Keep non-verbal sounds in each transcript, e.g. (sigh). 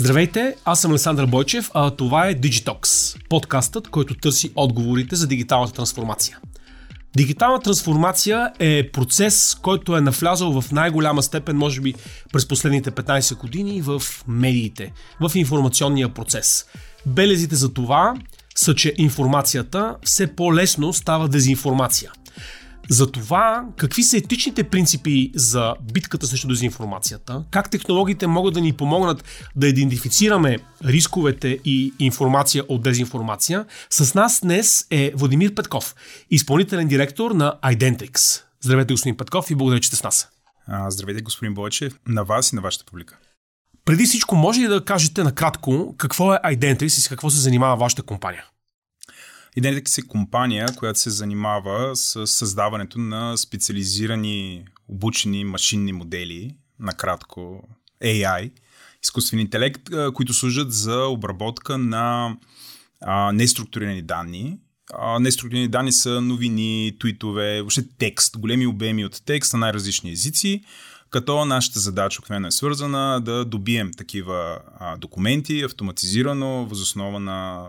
Здравейте, аз съм Александър Бойчев, а това е Digitox, подкастът, който търси отговорите за дигиталната трансформация. Дигитална трансформация е процес, който е навлязал в най-голяма степен, може би през последните 15 години в медиите, в информационния процес. Белезите за това са, че информацията все по-лесно става дезинформация. За това, какви са етичните принципи за битката срещу дезинформацията, как технологиите могат да ни помогнат да идентифицираме рисковете и информация от дезинформация, с нас днес е Владимир Петков, изпълнителен директор на Identix. Здравейте, господин Петков, и благодаря, че сте с нас. Здравейте, господин Бойчев, на вас и на вашата публика. Преди всичко, може ли да кажете накратко какво е Identix и с какво се занимава вашата компания? Identix е компания, която се занимава с създаването на специализирани обучени машинни модели, накратко AI, изкуствен интелект, които служат за обработка на а, неструктурирани данни. А, неструктурирани данни са новини, твитове, въобще текст, големи обеми от текст на най-различни езици, като нашата задача обикновено е свързана да добием такива а, документи автоматизирано, възоснова на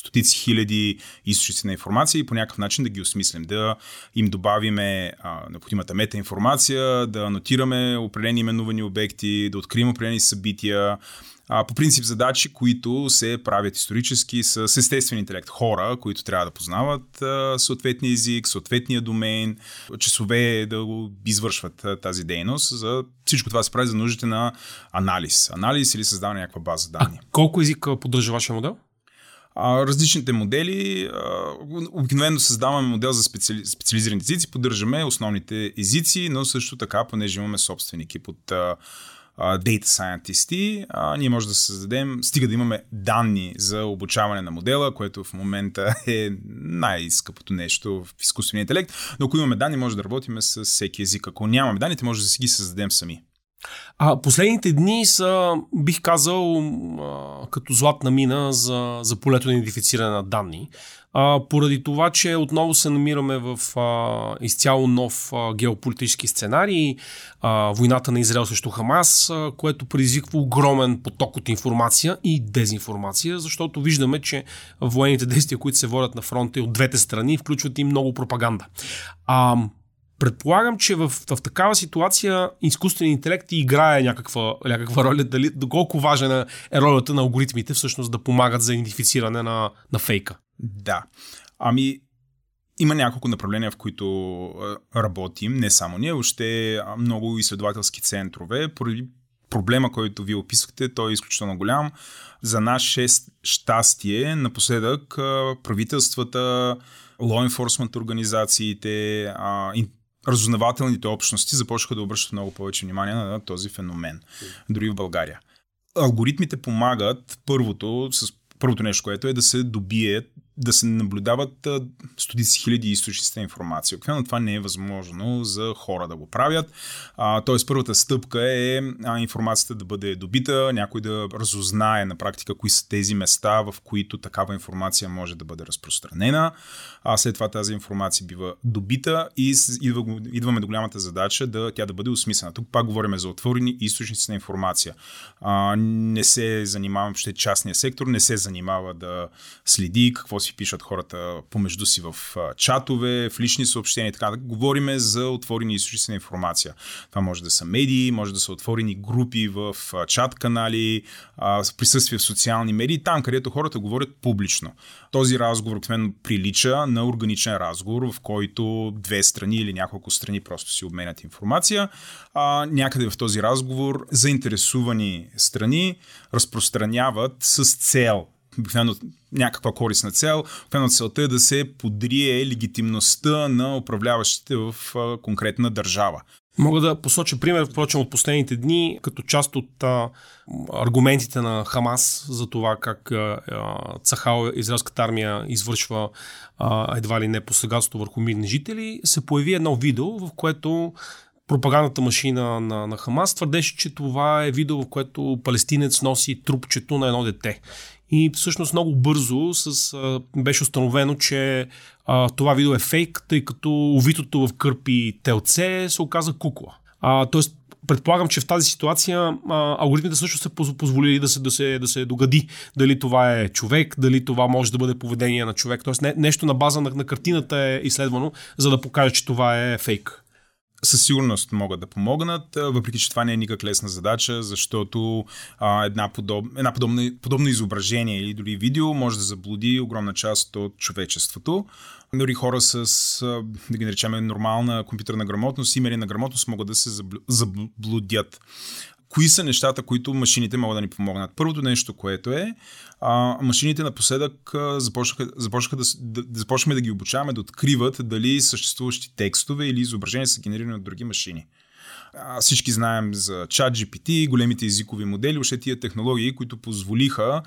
стотици хиляди източници на информация и по някакъв начин да ги осмислим, да им добавиме а, необходимата метаинформация, да анотираме определени именувани обекти, да открием определени събития, а, по принцип задачи, които се правят исторически с естествен интелект. Хора, които трябва да познават съответния език, съответния домен, часове да го извършват тази дейност. За всичко това се прави за нуждите на анализ. Анализ или създаване на някаква база данни. А колко езика поддържа вашия модел? Различните модели, обикновено създаваме модел за специали... специализирани езици, поддържаме основните езици, но също така, понеже имаме собствен екип от а, Data Scientist, а, ние може да създадем, стига да имаме данни за обучаване на модела, което в момента е най-скъпото нещо в изкуствения интелект, но ако имаме данни, може да работим с всеки език. Ако нямаме данните, може да си ги създадем сами. А последните дни са, бих казал, като златна мина за, за полето на идентифициране на данни. А, поради това, че отново се намираме в а, изцяло нов а, геополитически сценарий, а, войната на Израел срещу Хамас, а, което предизвиква огромен поток от информация и дезинформация, защото виждаме, че военните действия, които се водят на фронта и от двете страни, включват и много пропаганда. А, Предполагам, че в, в такава ситуация изкуственият интелект играе някаква, някаква роля. Дали, доколко важна е ролята на алгоритмите всъщност да помагат за идентифициране на, на фейка? Да. Ами, има няколко направления, в които работим, не само ние, още много изследователски центрове, поради проблема, който вие описахте, той е изключително голям. За наше щастие, напоследък правителствата, law enforcement организациите, разузнавателните общности започнаха да обръщат много повече внимание на този феномен, дори в България. Алгоритмите помагат първото, с първото нещо, което е да се добие да се наблюдават стотици хиляди източници на информация. Обикновено това не е възможно за хора да го правят. Тоест, първата стъпка е а, информацията да бъде добита, някой да разузнае на практика кои са тези места, в които такава информация може да бъде разпространена. А след това тази информация бива добита и идва, идваме до голямата задача да тя да бъде осмислена. Тук пак говорим за отворени източници на информация. А, не се занимавам, ще частния сектор не се занимава да следи какво си си пишат хората помежду си в чатове, в лични съобщения и така. Говориме за отворени източници на информация. Това може да са медии, може да са отворени групи в чат канали, присъствие в социални медии, там където хората говорят публично. Този разговор обикновено прилича на органичен разговор, в който две страни или няколко страни просто си обменят информация. А, някъде в този разговор заинтересувани страни разпространяват с цел обикновено някаква корисна цел. Обикновено целта е да се подрие легитимността на управляващите в конкретна държава. Мога да посоча пример, впрочем, от последните дни, като част от а, аргументите на Хамас за това как а, Цахал, израелската армия, извършва а, едва ли не посегателство върху мирни жители, се появи едно видео, в което пропагандната машина на, на Хамас твърдеше, че това е видео, в което палестинец носи трупчето на едно дете. И всъщност много бързо с, а, беше установено, че а, това видео е фейк, тъй като увитото в кърпи телце се оказа кукла. А, тоест, предполагам, че в тази ситуация а, алгоритмите също са позволили да се, да, се, да се догади дали това е човек, дали това може да бъде поведение на човек. Тоест не, нещо на база на, на картината е изследвано, за да покаже, че това е фейк със сигурност могат да помогнат, въпреки че това не е никак лесна задача, защото а, една, подоб, една подобна, подобно изображение или дори видео може да заблуди огромна част от човечеството. Дори хора с, да ги наречем, нормална компютърна грамотност, имери на грамотност могат да се заблудят кои са нещата, които машините могат да ни помогнат. Първото нещо, което е, а, машините напоследък започнаха, започнаха да, да, да започваме да ги обучаваме да откриват дали съществуващи текстове или изображения са генерирани от други машини. А, всички знаем за чат GPT, големите езикови модели, още тия технологии, които позволиха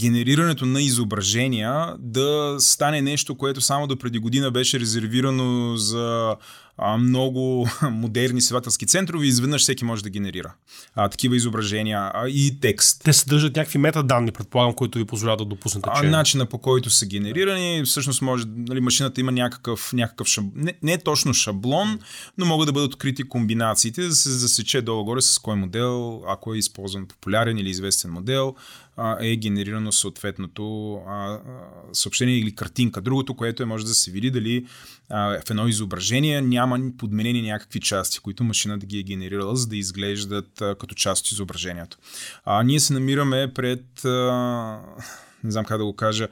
генерирането на изображения да стане нещо, което само до преди година беше резервирано за а, много (laughs) модерни изследователски центрове изведнъж всеки може да генерира а, такива изображения а, и текст. Те съдържат някакви метаданни, предполагам, които ви позволяват да допуснете. Че... А, начина по който са генерирани, всъщност може, нали, машината има някакъв, някакъв шаб... не, не е точно шаблон, но могат да бъдат открити комбинациите, да се засече долу-горе с кой модел, ако е използван популярен или известен модел, е генерирано съответното а, съобщение или картинка. Другото, което е може да се види дали а, в едно изображение няма подменени някакви части, които машина да ги е генерирала, за да изглеждат а, като част от изображението. А, ние се намираме пред, а, не знам как да го кажа,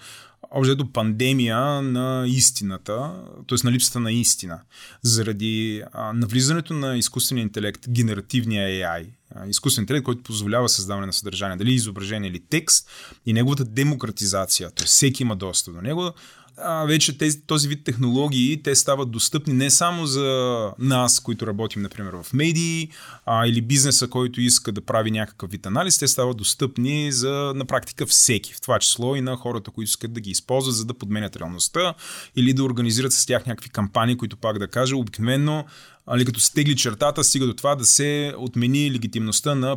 общо пандемия на истината, т.е. на липсата на истина. Заради а, навлизането на изкуствения интелект, генеративния AI, изкуствен интелект, който позволява създаване на съдържание, дали изображение или текст и неговата демократизация, т.е. всеки има достъп до него, а, вече тези, този вид технологии, те стават достъпни не само за нас, които работим, например, в медии, а, или бизнеса, който иска да прави някакъв вид анализ, те стават достъпни за на практика всеки, в това число и на хората, които искат да ги използват, за да подменят реалността или да организират с тях някакви кампании, които пак да кажа, обикновено али, като се тегли чертата, стига до това да се отмени легитимността на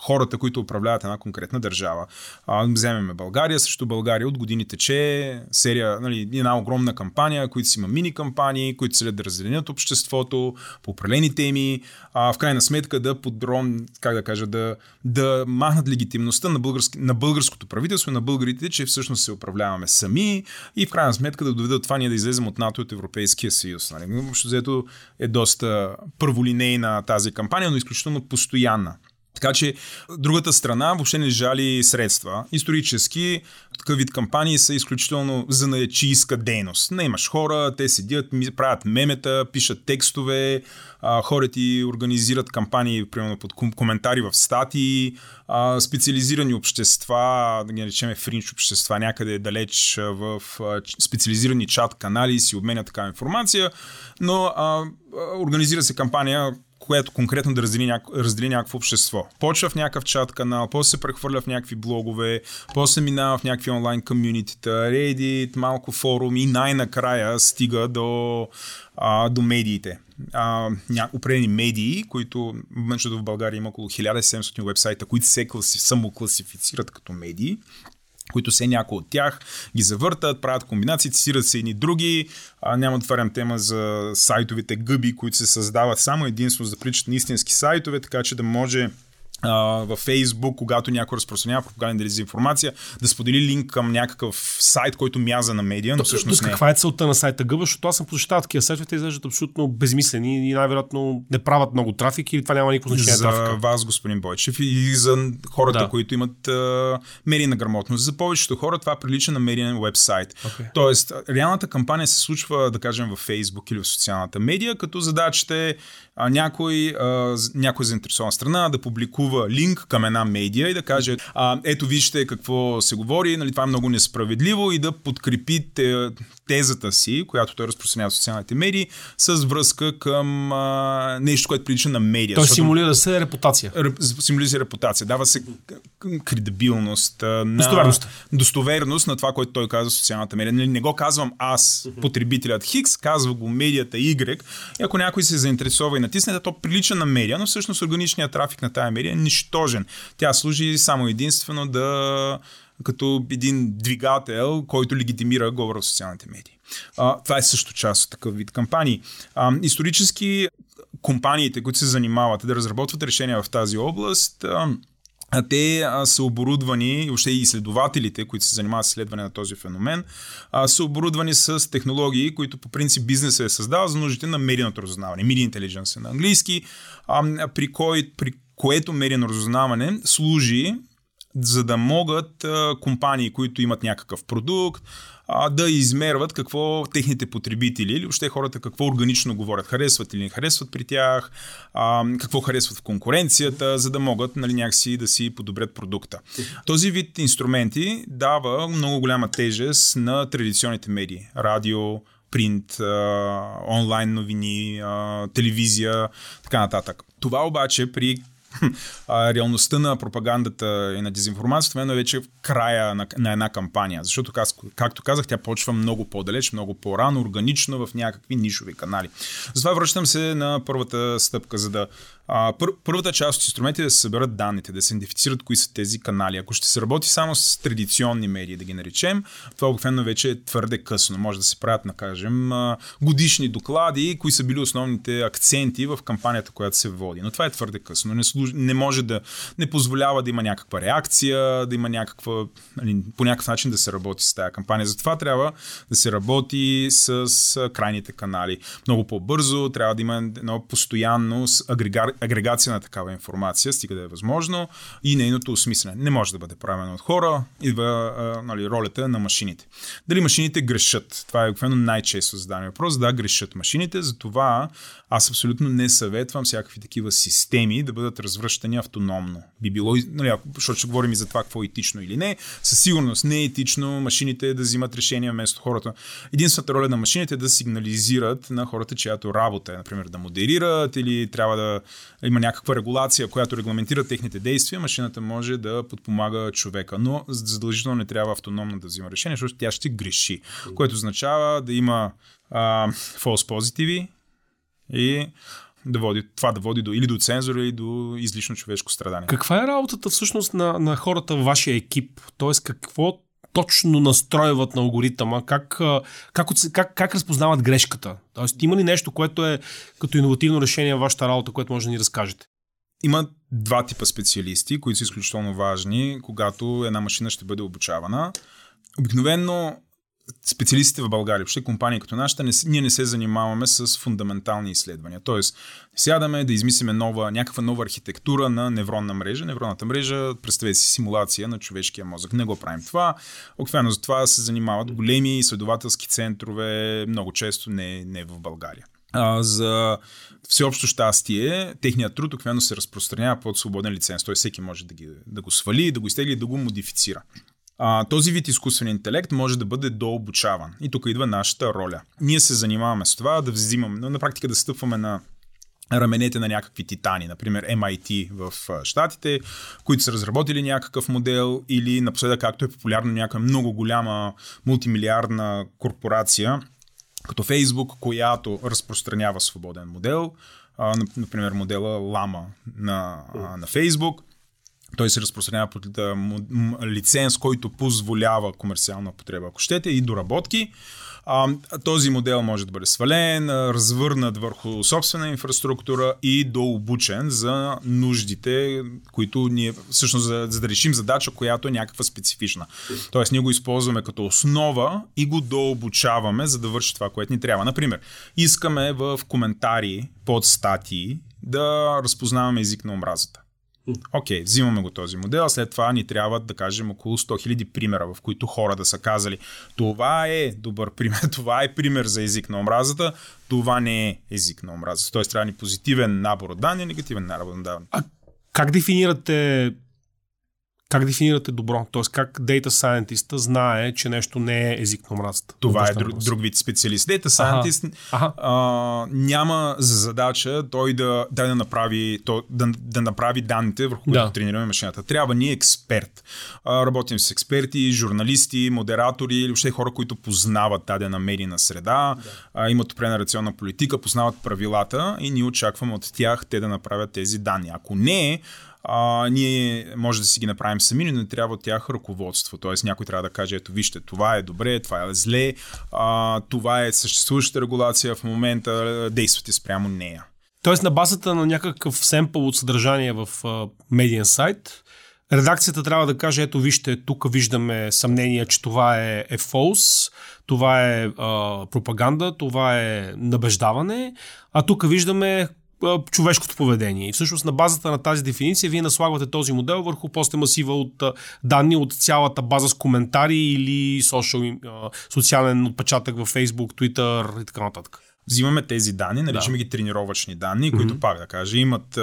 хората, които управляват една конкретна държава. А, вземеме България, също България от години тече серия, нали, една огромна кампания, които си има мини кампании, които целят да разделят обществото по определени теми, а в крайна сметка да подрон, как да кажа, да, да махнат легитимността на, български, на българското правителство на българите, че всъщност се управляваме сами и в крайна сметка да доведат това ние да излезем от НАТО и от Европейския съюз. Нали. Общо взето е доста първолинейна тази кампания, но изключително постоянна. Така че другата страна въобще не жали средства. Исторически такъв вид кампании са изключително занаячийска дейност. Не имаш хора, те седят, правят мемета, пишат текстове, хора ти организират кампании, примерно под коментари в статии, специализирани общества, да ги наречем фринч общества, някъде далеч в специализирани чат канали си обменят такава информация, но а, организира се кампания което конкретно да раздели, няко, раздели някакво общество. Почва в някакъв чат канал, после се прехвърля в някакви блогове, после минава в някакви онлайн комьюнитита, Reddit, малко форум и най-накрая стига до, а, до медиите. А, ня, определени медии, които между в България има около 1700 вебсайта, които се класи, самокласифицират като медии които се някои от тях ги завъртат, правят комбинации, цитират се едни други. А, няма да отварям тема за сайтовите гъби, които се създават само единствено за да приличат на истински сайтове, така че да може във Facebook, когато някой разпространява пропаганден дезинформация, да сподели линк към някакъв сайт, който мяза на медиа, но всъщност не. Каква е целта на сайта Гъба? Защото аз съм посещавал такива сайтове, те изглеждат абсолютно безмислени и най-вероятно не правят много трафик или това няма никакво значение. За трафика. вас, господин Бойчев, и за хората, да. които имат а, медийна грамотност. За повечето хора това прилича на медиен вебсайт. Okay. Тоест, реалната кампания се случва, да кажем, в Facebook или в социалната медия, като задачата е а, някой, а, някой заинтересована страна да публикува линк към една медия и да каже, а, ето вижте какво се говори, нали, това е много несправедливо и да подкрепи тезата си, която той разпространява в социалните медии, с връзка към а, нещо, което прилича на медия. Той симулира се репутация. Симулира се репутация. Дава се кредибилност, на достоверност. достоверност на това, което той казва в социалната медия. Не, не го казвам аз, потребителят Хикс, казва го медията Y. И ако някой се заинтересува и натисне, то прилича на медия, но всъщност органичният трафик на тая медия нищожен. Тя служи само единствено да като един двигател, който легитимира говора в социалните медии. А, това е също част от такъв вид кампании. А, исторически компаниите, които се занимават да разработват решения в тази област, а, те а, са оборудвани, въобще и изследователите, които се занимават с изследване на този феномен, а, са оборудвани с технологии, които по принцип бизнесът е създал за нуждите на медийното разузнаване. Media Intelligence е на английски, а, при, кой, при което медийно разузнаване служи за да могат а, компании, които имат някакъв продукт, а, да измерват какво техните потребители или въобще хората какво органично говорят. Харесват или не харесват при тях, а, какво харесват в конкуренцията, за да могат нали, някакси да си подобрят продукта. Този вид инструменти дава много голяма тежест на традиционните медии. Радио, принт, онлайн новини, телевизия, така нататък. Това обаче при а, реалността на пропагандата и на дезинформацията е вече в края на, на една кампания. Защото, както казах, тя почва много по-далеч, много по-рано, органично в някакви нишови канали. Затова връщам се на първата стъпка, за да а, пър, първата част от инструментите е да се съберат данните, да се идентифицират кои са тези канали. Ако ще се работи само с традиционни медии, да ги наречем, това обикновено вече е твърде късно. Може да се правят, накажем, годишни доклади, кои са били основните акценти в кампанията, която се води. Но това е твърде късно. Не, служ... не може да не позволява да има някаква реакция, да има някаква, нали, по някакъв начин да се работи с тази кампания. Затова трябва да се работи с крайните канали. Много по-бързо, трябва да има едно постоянно агрегар агрегация на такава информация, стига да е възможно, и нейното осмислене. Не може да бъде правено от хора, идва а, нали, ролята на машините. Дали машините грешат? Това е обикновено най-често зададен въпрос. Да, грешат машините, затова аз абсолютно не съветвам всякакви такива системи да бъдат развръщани автономно. Би било, нали, защото ще говорим и за това какво е етично или не, със сигурност не е етично машините да взимат решения вместо хората. Единствената роля на машините е да сигнализират на хората, чиято работа е, например, да модерират или трябва да има някаква регулация, която регламентира техните действия, машината може да подпомага човека, но задължително не трябва автономно да взима решение, защото тя ще греши, което означава да има а, false позитиви и да води, това да води до, или до цензура, или до излишно човешко страдание. Каква е работата всъщност на, на хората в вашия екип? Тоест какво точно настройват на алгоритъма, как, как, как, как разпознават грешката? Тоест, има ли нещо, което е като иновативно решение в вашата работа, което може да ни разкажете? Има два типа специалисти, които са изключително важни, когато една машина ще бъде обучавана. Обикновено специалистите в България, въобще компании като нашата, не, ние не се занимаваме с фундаментални изследвания. Тоест, сядаме да измислиме нова, някаква нова архитектура на невронна мрежа. Невронната мрежа, представете си симулация на човешкия мозък. Не го правим това. Обикновено за това се занимават големи изследователски центрове, много често не, не в България. А, за всеобщо щастие, техният труд обикновено се разпространява под свободен лиценз. Той всеки може да, ги, да го свали, да го изтегли, да го модифицира. А, този вид изкуствен интелект може да бъде дообучаван. И тук идва нашата роля. Ние се занимаваме с това да взимаме, на практика да стъпваме на раменете на някакви титани, например MIT в Штатите, които са разработили някакъв модел или напоследък, както е популярно, някаква много голяма мултимилиардна корпорация, като Facebook, която разпространява свободен модел, например модела Lama на, на Facebook, той се разпространява под лиценз, който позволява комерциална потреба, ако щете, и доработки. А, този модел може да бъде свален, развърнат върху собствена инфраструктура и дообучен за нуждите, които ние, всъщност, за, за да решим задача, която е някаква специфична. Тоест, ние го използваме като основа и го дообучаваме, за да върши това, което ни трябва. Например, искаме в коментари под статии да разпознаваме език на омразата. Окей, okay, взимаме го този модел, след това ни трябва да кажем около 100 000 примера, в които хора да са казали това е добър пример, (laughs) това е пример за език на омразата, това не е език на омразата. Тоест трябва ни позитивен набор от данни, негативен набор от данни. А как дефинирате как дефинирате добро? Тоест как Data Scientist знае, че нещо не е език на омразата? Това е друг, друг вид специалист. Data Scientist ага. А, няма за задача той да, да, да, направи, то, да, да направи данните, върху които да. тренираме машината. Трябва ни експерт. А, работим с експерти, журналисти, модератори или въобще хора, които познават дадена медийна среда, да. а, имат определена рационна политика, познават правилата и ние очакваме от тях те да направят тези данни. Ако не, а, ние може да си ги направим сами, но не трябва от тях ръководство. Тоест някой трябва да каже, ето вижте, това е добре, това е зле, а, това е съществуваща регулация в момента, действате спрямо нея. Тоест на базата на някакъв семпъл от съдържание в медиен сайт, редакцията трябва да каже, ето вижте, тук виждаме съмнение, че това е, е false, това е а, пропаганда, това е набеждаване, а тук виждаме човешкото поведение. И всъщност на базата на тази дефиниция вие наслагвате този модел върху после масива от данни от цялата база с коментари или social, социален отпечатък в Facebook, Twitter и така нататък. Взимаме тези данни, наричаме да. ги тренировъчни данни, които mm-hmm. пак да кажа, имат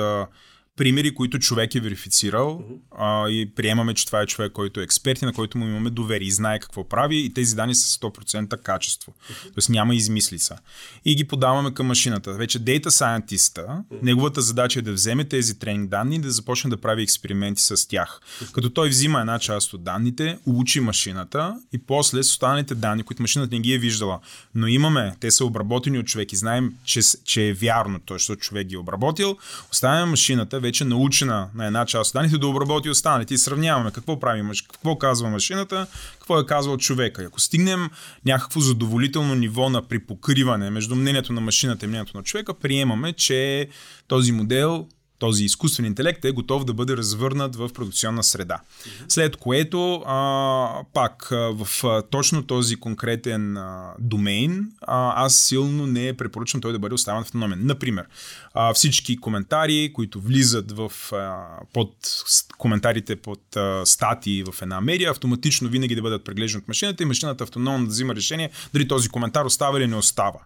примери, които човек е верифицирал uh-huh. а, и приемаме, че това е човек, който е експерт и на който му имаме доверие и знае какво прави и тези данни са 100% качество. Uh-huh. Тоест няма измислица. И ги подаваме към машината. Вече Data Scientist, uh-huh. неговата задача е да вземе тези тренинг данни и да започне да прави експерименти с тях. Uh-huh. Като той взима една част от данните, учи машината и после с останалите данни, които машината не ги е виждала, но имаме, те са обработени от човек и знаем, че, че е вярно, той, защото човек ги е обработил, оставяме машината вече научена на една част от данните да обработи останалите и сравняваме какво прави, какво казва машината, какво е казвал човека. И ако стигнем някакво задоволително ниво на припокриване между мнението на машината и мнението на човека, приемаме, че този модел този изкуствен интелект е готов да бъде развърнат в продукционна среда. След което, а, пак в а, точно този конкретен а, домейн, а, аз силно не препоръчвам той да бъде оставен автономен. Например, а, всички коментари, които влизат в а, под коментарите под а, статии в една медия, автоматично винаги да бъдат преглеждани от машината и машината автономно да взима решение дали този коментар остава или не остава.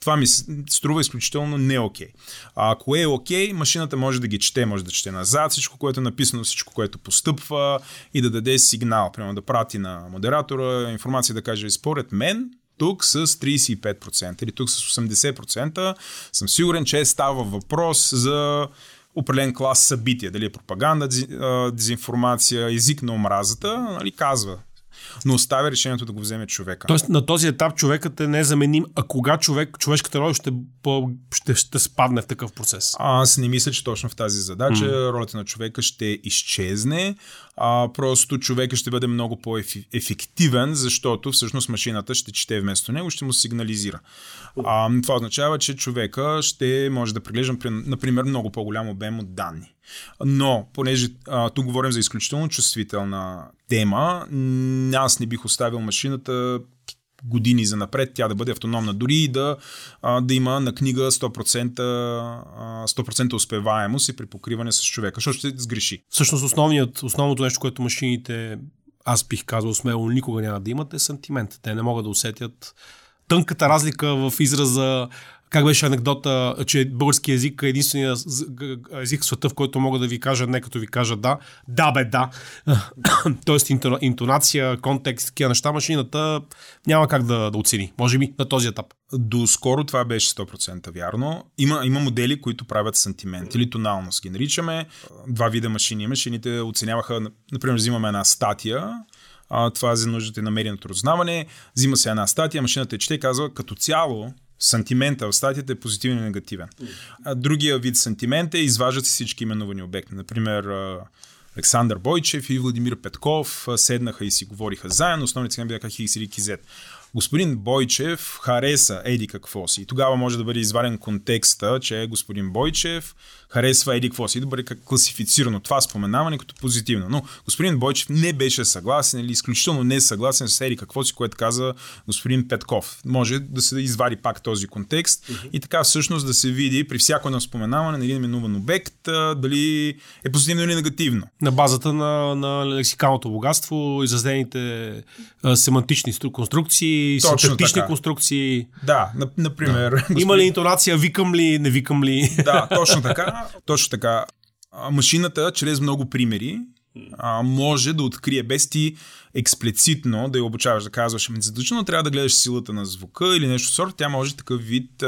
Това ми струва изключително не окей. А ако е окей, машината може да ги чете, може да чете назад всичко, което е написано, всичко, което постъпва и да даде сигнал, примерно да прати на модератора информация да каже, според мен, тук с 35% или тук с 80% съм сигурен, че става въпрос за определен клас събития, дали е пропаганда, дезинформация, език на омразата, нали, казва но оставя решението да го вземе човека. Тоест на този етап човекът е незаменим, а кога човек, човешката роля ще, ще, ще спадне в такъв процес? Аз не мисля, че точно в тази задача mm. ролята на човека ще изчезне, а просто човека ще бъде много по-ефективен, защото всъщност машината ще чете вместо него, ще му сигнализира. А, това означава, че човека ще може да преглежда, например, много по-голям обем от данни. Но, понеже а, тук говорим за изключително чувствителна тема, аз не бих оставил машината години за напред, тя да бъде автономна, дори и да, да има на книга 100%, 100% успеваемост и при покриване с човека, защото ще сгреши. Всъщност основният, основното нещо, което машините, аз бих казал смело, никога няма да имат е сантимент. Те не могат да усетят тънката разлика в израза как беше анекдота, че български език е единствения език в света, в който мога да ви кажа не като ви кажа да, да бе да. (coughs) Тоест интонация, контекст, такива неща, машината няма как да, да оцени. Може би на този етап. До скоро това беше 100% вярно. Има, има модели, които правят сантимент или тоналност ги наричаме. Два вида машини. Машините оценяваха, например, взимаме една статия, а, това е за нуждите на медийното разузнаване. Взима се една статия, машината е чете и казва като цяло сантимента в статията е позитивен и негативен. А другия вид сантимент е изваждат се всички именувани обекти. Например, Александър Бойчев и Владимир Петков седнаха и си говориха заедно. Основните цели бяха Хикс или Кизет господин Бойчев хареса еди какво си. И тогава може да бъде изваден контекста, че господин Бойчев харесва еди какво си и да бъде класифицирано това споменаване като позитивно. Но господин Бойчев не беше съгласен или изключително не е съгласен с еди какво си, което каза господин Петков. Може да се извади пак този контекст uh-huh. и така всъщност да се види при всяко едно споменаване на един именуван обект дали е позитивно или негативно. На базата на, на лексикалното богатство, изразените семантични конструкции, синтетични конструкции. Да, например. Да. (laughs) Господин... Има ли интонация, викам ли, не викам ли? (laughs) Да, (laughs) точно така. Точно така. Машината, чрез много примери, може да открие без ти експлицитно да я обучаваш, да казваш, ами задължително трябва да гледаш силата на звука или нещо сорт, тя може такъв вид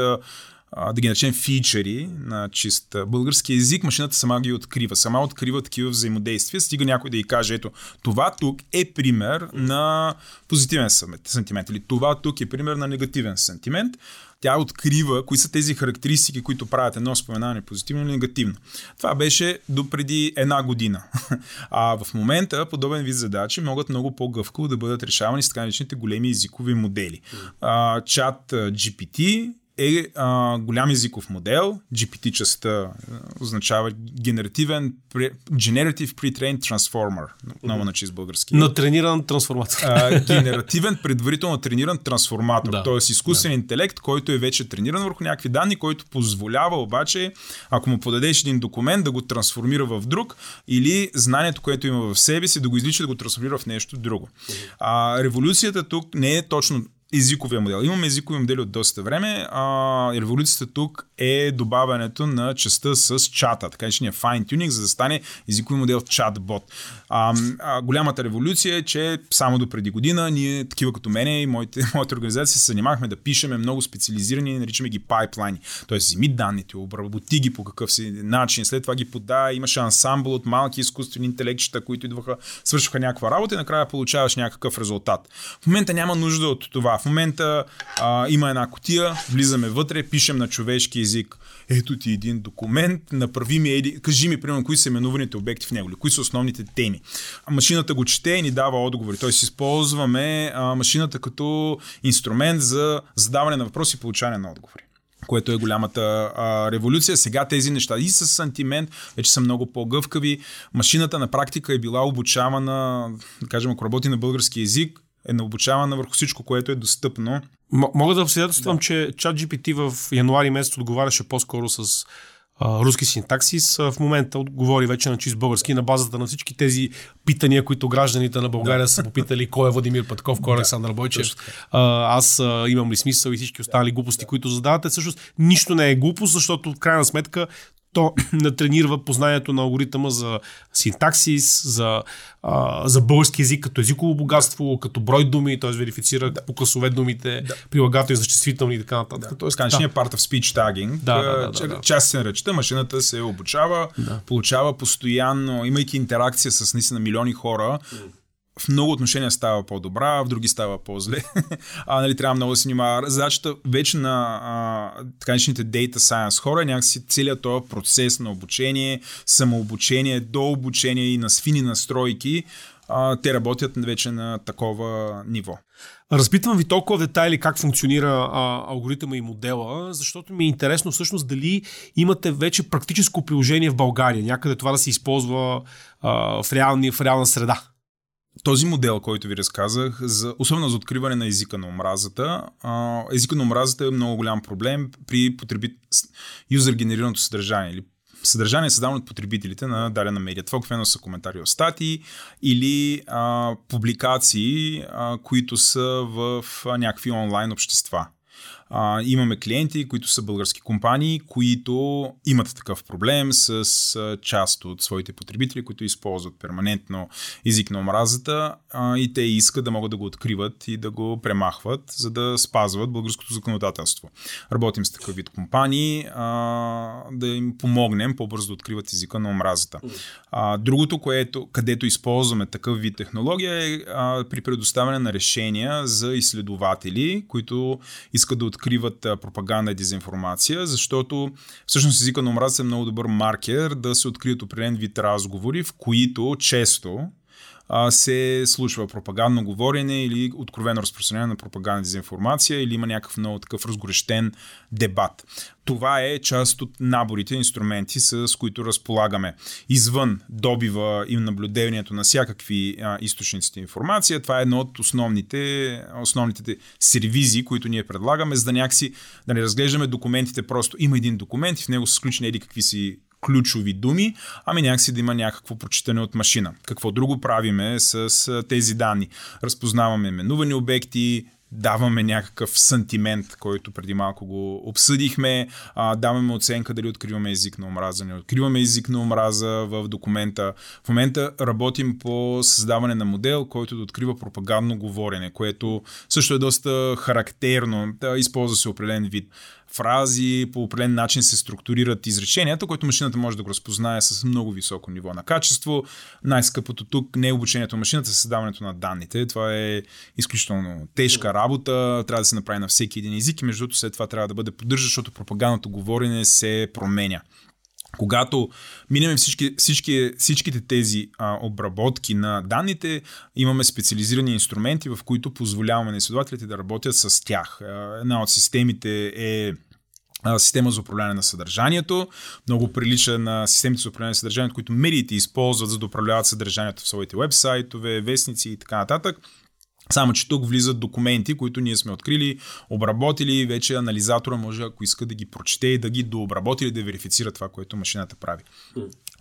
да ги начнем фичери на чист български язик, машината сама ги открива. Сама открива такива взаимодействия. Стига някой да й каже, ето, това тук е пример на позитивен сантимент. Или това тук е пример на негативен сантимент. Тя открива кои са тези характеристики, които правят едно споменаване позитивно или негативно. Това беше до преди една година. (laughs) А в момента подобен вид задачи могат много по-гъвкаво да бъдат решавани с така наречените големи езикови модели. А, чат GPT е а, голям езиков модел. GPT частта означава генеративен Generative Pre-trained Transformer. Много начи с български. На трениран трансформатор. А, генеративен предварително трениран трансформатор. Да. Тоест изкуствен да. интелект, който е вече трениран върху някакви данни, който позволява обаче, ако му подадеш един документ, да го трансформира в друг или знанието, което има в себе си, да го излича, да го трансформира в нещо друго. А, революцията тук не е точно езиковия модел. Имаме езикови модели от доста време. А, революцията тук е добавянето на частта с чата, така че е fine tuning, за да стане езикови модел чат-бот. А, а, голямата революция е, че само до преди година ние, такива като мене и моите, (laughs) моите организации, се занимахме да пишеме много специализирани, наричаме ги пайплайни. Тоест, вземи данните, обработи ги по какъв си начин, след това ги подай, имаше ансамбъл от малки изкуствени интелектчета, които идваха, свършваха някаква работа и накрая получаваш някакъв резултат. В момента няма нужда от това. В момента а, има една котия, влизаме вътре, пишем на човешки език. Ето ти един документ, направи ми, еди, кажи ми, примерно, кои са именуваните обекти в него, или кои са основните теми. А машината го чете и ни дава отговори. Тоест, използваме а, машината като инструмент за задаване на въпроси и получаване на отговори което е голямата а, революция. Сега тези неща и с сантимент вече са много по-гъвкави. Машината на практика е била обучавана, да кажем, ако работи на български язик, е наобучавана върху всичко, което е достъпно. М- мога да обсъдятелствам, да. че ChatGPT в януари месец отговаряше по-скоро с а, руски синтаксис. В момента отговори вече на чист български на базата на всички тези питания, които гражданите на България да. са попитали кой е Владимир Петков, кой е да. Александър Бойчев. А, аз а, имам ли смисъл и всички останали глупости, които задавате. Всъщност нищо не е глупост, защото в крайна сметка то (clears throat) натренирва познанието на алгоритъма за синтаксис, за, а, за български язик като езиково богатство, като брой думи, т.е. верифицира да. по класове думите, да. прилагателни, съществителни и така нататък. Да. Тоест, да. part of speech tagging. Да, да, да, да, да. Част на речта, машината се обучава, да. получава постоянно, имайки интеракция с наистина милиони хора, в много отношения става по-добра, в други става по-зле. (laughs) а, нали, трябва много да се внимава. Задачата вече на а, така наречените data science хора е някакси целият този процес на обучение, самообучение, дообучение и на свини настройки, а, те работят вече на такова ниво. Разпитвам ви толкова детайли как функционира а, алгоритъма и модела, защото ми е интересно всъщност дали имате вече практическо приложение в България, някъде това да се използва а, в, реални, в реална среда този модел, който ви разказах, за, особено за откриване на езика на омразата, езика на омразата е много голям проблем при потребит... юзер-генерираното съдържание или съдържание създавано от потребителите на дадена медия. Това обикновено са коментари от статии или а, публикации, а, които са в а, някакви онлайн общества. А, имаме клиенти, които са български компании, които имат такъв проблем с част от своите потребители, които използват перманентно език на омразата а, и те искат да могат да го откриват и да го премахват, за да спазват българското законодателство. Работим с такъв вид компании, а, да им помогнем по-бързо да откриват езика на омразата. А, другото, което, където използваме такъв вид технология е а, при предоставяне на решения за изследователи, които искат да откриват откриват пропаганда и дезинформация, защото всъщност езика на омраза е много добър маркер да се открият определен вид разговори, в които често а, се случва пропагандно говорене или откровено разпространение на пропаганда и дезинформация или има някакъв много такъв разгорещен дебат. Това е част от наборите инструменти, с които разполагаме. Извън добива и наблюдението на всякакви източниците информация, това е едно от основните, основните сервизи, които ние предлагаме, за да някакси да не разглеждаме документите просто. Има един документ и в него са сключени еди какви си ключови думи, ами някакси да има някакво прочитане от машина. Какво друго правиме с тези данни? Разпознаваме именувани обекти, даваме някакъв сантимент, който преди малко го обсъдихме, а, даваме оценка дали откриваме език на омраза, не откриваме език на омраза в документа. В момента работим по създаване на модел, който да открива пропагандно говорене, което също е доста характерно. Да, използва се определен вид фрази, по определен начин се структурират изреченията, което машината може да го разпознае с много високо ниво на качество. Най-скъпото тук не е обучението на машината, е създаването на данните. Това е изключително тежка работа, трябва да се направи на всеки един език и между другото след това трябва да бъде поддържа, защото пропагандното говорене се променя. Когато минем всички, всички, всичките тези а, обработки на данните, имаме специализирани инструменти, в които позволяваме на изследователите да работят с тях. Една от системите е система за управление на съдържанието. Много прилича на системите за управление на съдържанието, които медиите използват за да управляват съдържанието в своите вебсайтове, вестници и така нататък. Само, че тук влизат документи, които ние сме открили, обработили, вече анализатора може, ако иска да ги прочете и да ги дообработи или да верифицира това, което машината прави.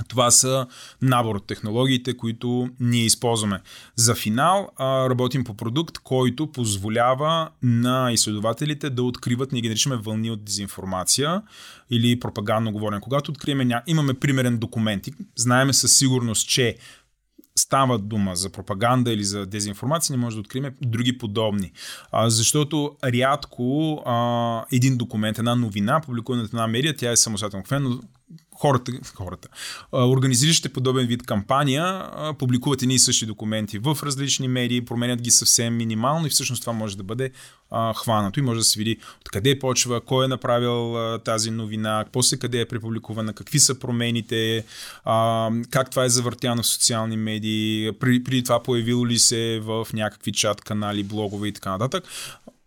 Това са набор от технологиите, които ние използваме. За финал работим по продукт, който позволява на изследователите да откриват, ние ги наричаме вълни от дезинформация или пропагандно говорене. Когато открием, имаме примерен документ, знаеме със сигурност, че става дума за пропаганда или за дезинформация, не може да открием други подобни. А, защото рядко а, един документ, една новина, публикувана в една медия, тя е самостоятелно но хората, хората организиращите подобен вид кампания, публикуват едни и същи документи в различни медии, променят ги съвсем минимално и всъщност това може да бъде хванато и може да се види откъде почва, кой е направил тази новина, после къде е препубликувана, какви са промените, как това е завъртяно в социални медии, при, преди това появило ли се в някакви чат канали, блогове и така нататък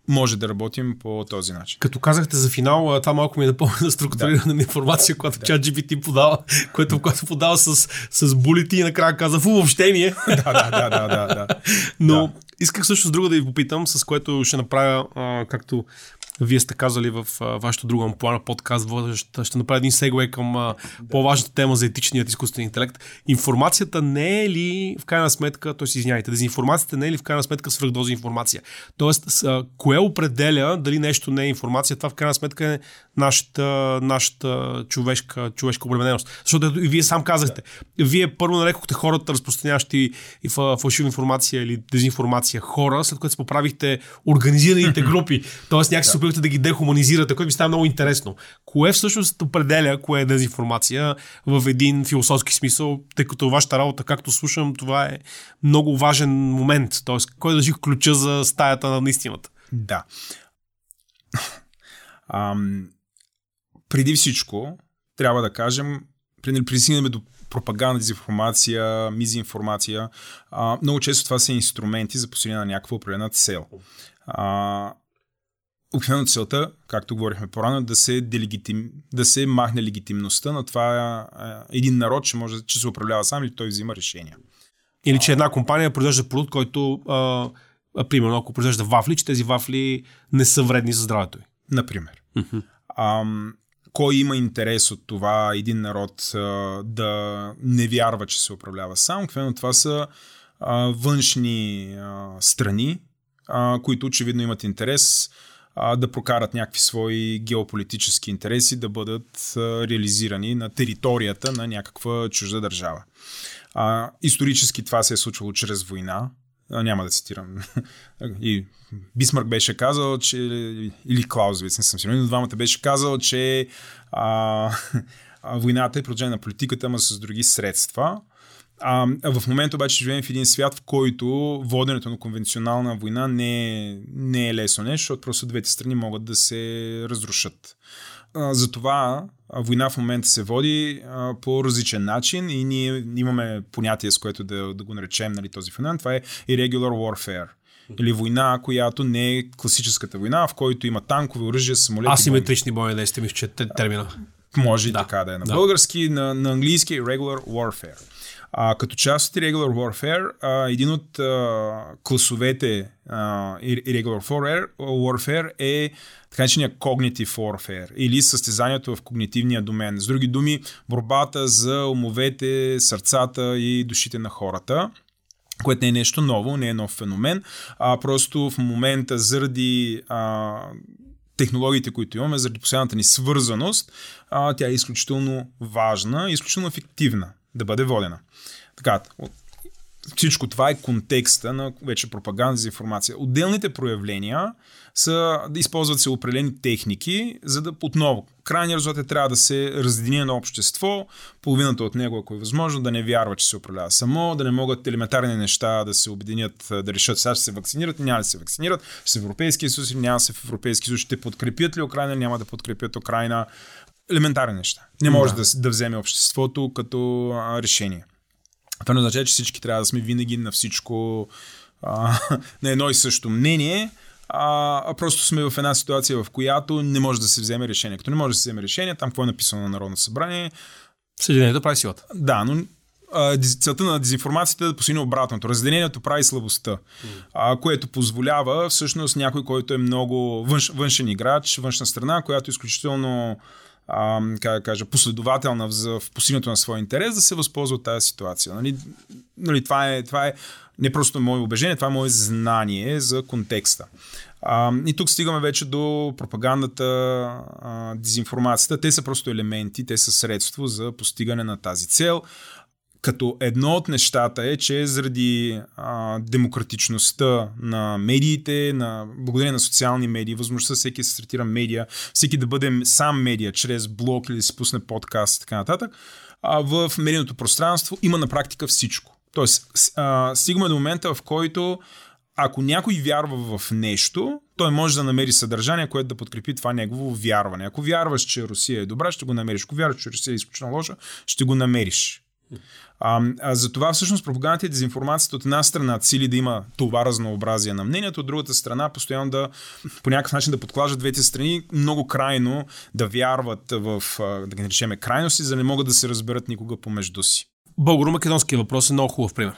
може да работим по този начин. Като казахте за финал, това малко ми е напомня на (laughs) структурирана да. информация, която да. чат GPT подава, което когато подава с, с булити и накрая каза, фу, въобще ми е. (laughs) да, да, да, да, да, да. Но да. Исках също с друго да ви попитам, с което ще направя, а, както вие сте казали в а, вашето друго плана подкаст, ще, ще направя един сегвей към а, по-важната тема за етичният изкуствен интелект. Информацията не е ли в крайна сметка, т.е. извиняйте, дезинформацията не е ли в крайна сметка свръхдоза информация? Тоест, а, кое определя дали нещо не е информация? Това в крайна сметка е нашата, нашата човешка, човешка обремененост. Защото и вие сам казахте, вие първо нарекохте хората, разпространяващи фалшива информация или дезинформация хора, след което се поправихте организираните групи. Тоест някакси се опитвате да ги дехуманизирате, което ми става много интересно. Кое всъщност определя кое е дезинформация в един философски смисъл, тъй като вашата работа, както слушам, това е много важен момент. Тоест, кой държи ключа за стаята на истината? Да. Ам, преди всичко, трябва да кажем, присигнем до пропаганда, дезинформация, мизинформация. А, много често това са инструменти за постигане на някаква определена цел. А, обикновено целта, както говорихме по-рано, да се, делегитим, да се махне легитимността на това е, един народ, че може че се управлява сам или той взима решения. Или че една компания произвежда продукт, който, а, а, примерно, ако произвежда вафли, че тези вафли не са вредни за здравето й. Например. Ам, кой има интерес от това един народ а, да не вярва, че се управлява сам? Квено това са а, външни а, страни, а, които очевидно имат интерес а, да прокарат някакви свои геополитически интереси да бъдат а, реализирани на територията на някаква чужда държава. А, исторически това се е случвало чрез война. А, няма да цитирам. И Бисмарк беше казал, че. Или Клаузовиц, не съм сигурен, но двамата беше казал, че а, войната е продължение на политиката, ама с други средства. А, в момента обаче живеем в един свят, в който воденето на конвенционална война не е, не е лесно нещо, защото просто двете страни могат да се разрушат. А, затова война в момента се води а, по различен начин и ние имаме понятие, с което да, да го наречем нали, този феномен. Това е irregular warfare. Или война, която не е класическата война, в който има танкове, оръжия, самолети. Асиметрични бойни действия, мисля, че термина. Може и да. така да е. На да. български, на, на английски regular warfare. А, като част от Irregular Warfare, а, един от а, класовете а, Irregular Warfare, е така наречения Cognitive Warfare или състезанието в когнитивния домен. С други думи, борбата за умовете, сърцата и душите на хората което не е нещо ново, не е нов феномен, а просто в момента заради а, технологиите, които имаме, заради последната ни свързаност, а, тя е изключително важна изключително ефективна да бъде водена. Така, всичко това е контекста на вече пропаганда за информация. Отделните проявления са да използват се определени техники, за да отново крайният резултат е трябва да се раздини на общество, половината от него, ако е възможно, да не вярва, че се управлява само, да не могат елементарни неща да се обединят, да решат сега ще се вакцинират, няма да се вакцинират, в Европейския съюз, няма се в Европейския съюз, ще подкрепят ли Украина, няма да подкрепят Украина. Елементарни неща. Не може да, да, да вземе обществото като а, решение. Това не означава, че всички трябва да сме винаги на всичко а, (laughs) на едно и също мнение, а, а просто сме в една ситуация, в която не може да се вземе решение. Като не може да се вземе решение, там какво е написано на Народно събрание. Съединението прави силата. Да, но целта на дезинформацията е да постигне обратното. Разделението прави слабостта, mm. а, което позволява всъщност някой, който е много външ, външен играч, външна страна, която е изключително а, как да кажа, последователна в, в постигането на своя интерес, да се възползва от тази ситуация. Нали, нали, това, е, това е не просто мое убеждение, това е мое знание за контекста. А, и тук стигаме вече до пропагандата, а, дезинформацията. Те са просто елементи, те са средство за постигане на тази цел. Като едно от нещата е, че заради а, демократичността на медиите, на, благодарение на социални медии, възможността всеки да се стартира медия, всеки да бъде сам медия, чрез блог или да си пусне подкаст и така нататък, а, в медийното пространство има на практика всичко. Тоест, а, стигаме до момента, в който ако някой вярва в нещо, той може да намери съдържание, което да подкрепи това негово вярване. Ако вярваш, че Русия е добра, ще го намериш. Ако вярваш, че Русия е изключително лоша, ще го намериш. А, а за това всъщност пропагандата и дезинформацията от една страна цели да има това разнообразие на мнението, от другата страна постоянно да по някакъв начин да подклажат двете страни много крайно да вярват в, да ги наречеме крайности, за да не могат да се разберат никога помежду си. Българо-македонския въпрос е много хубав пример.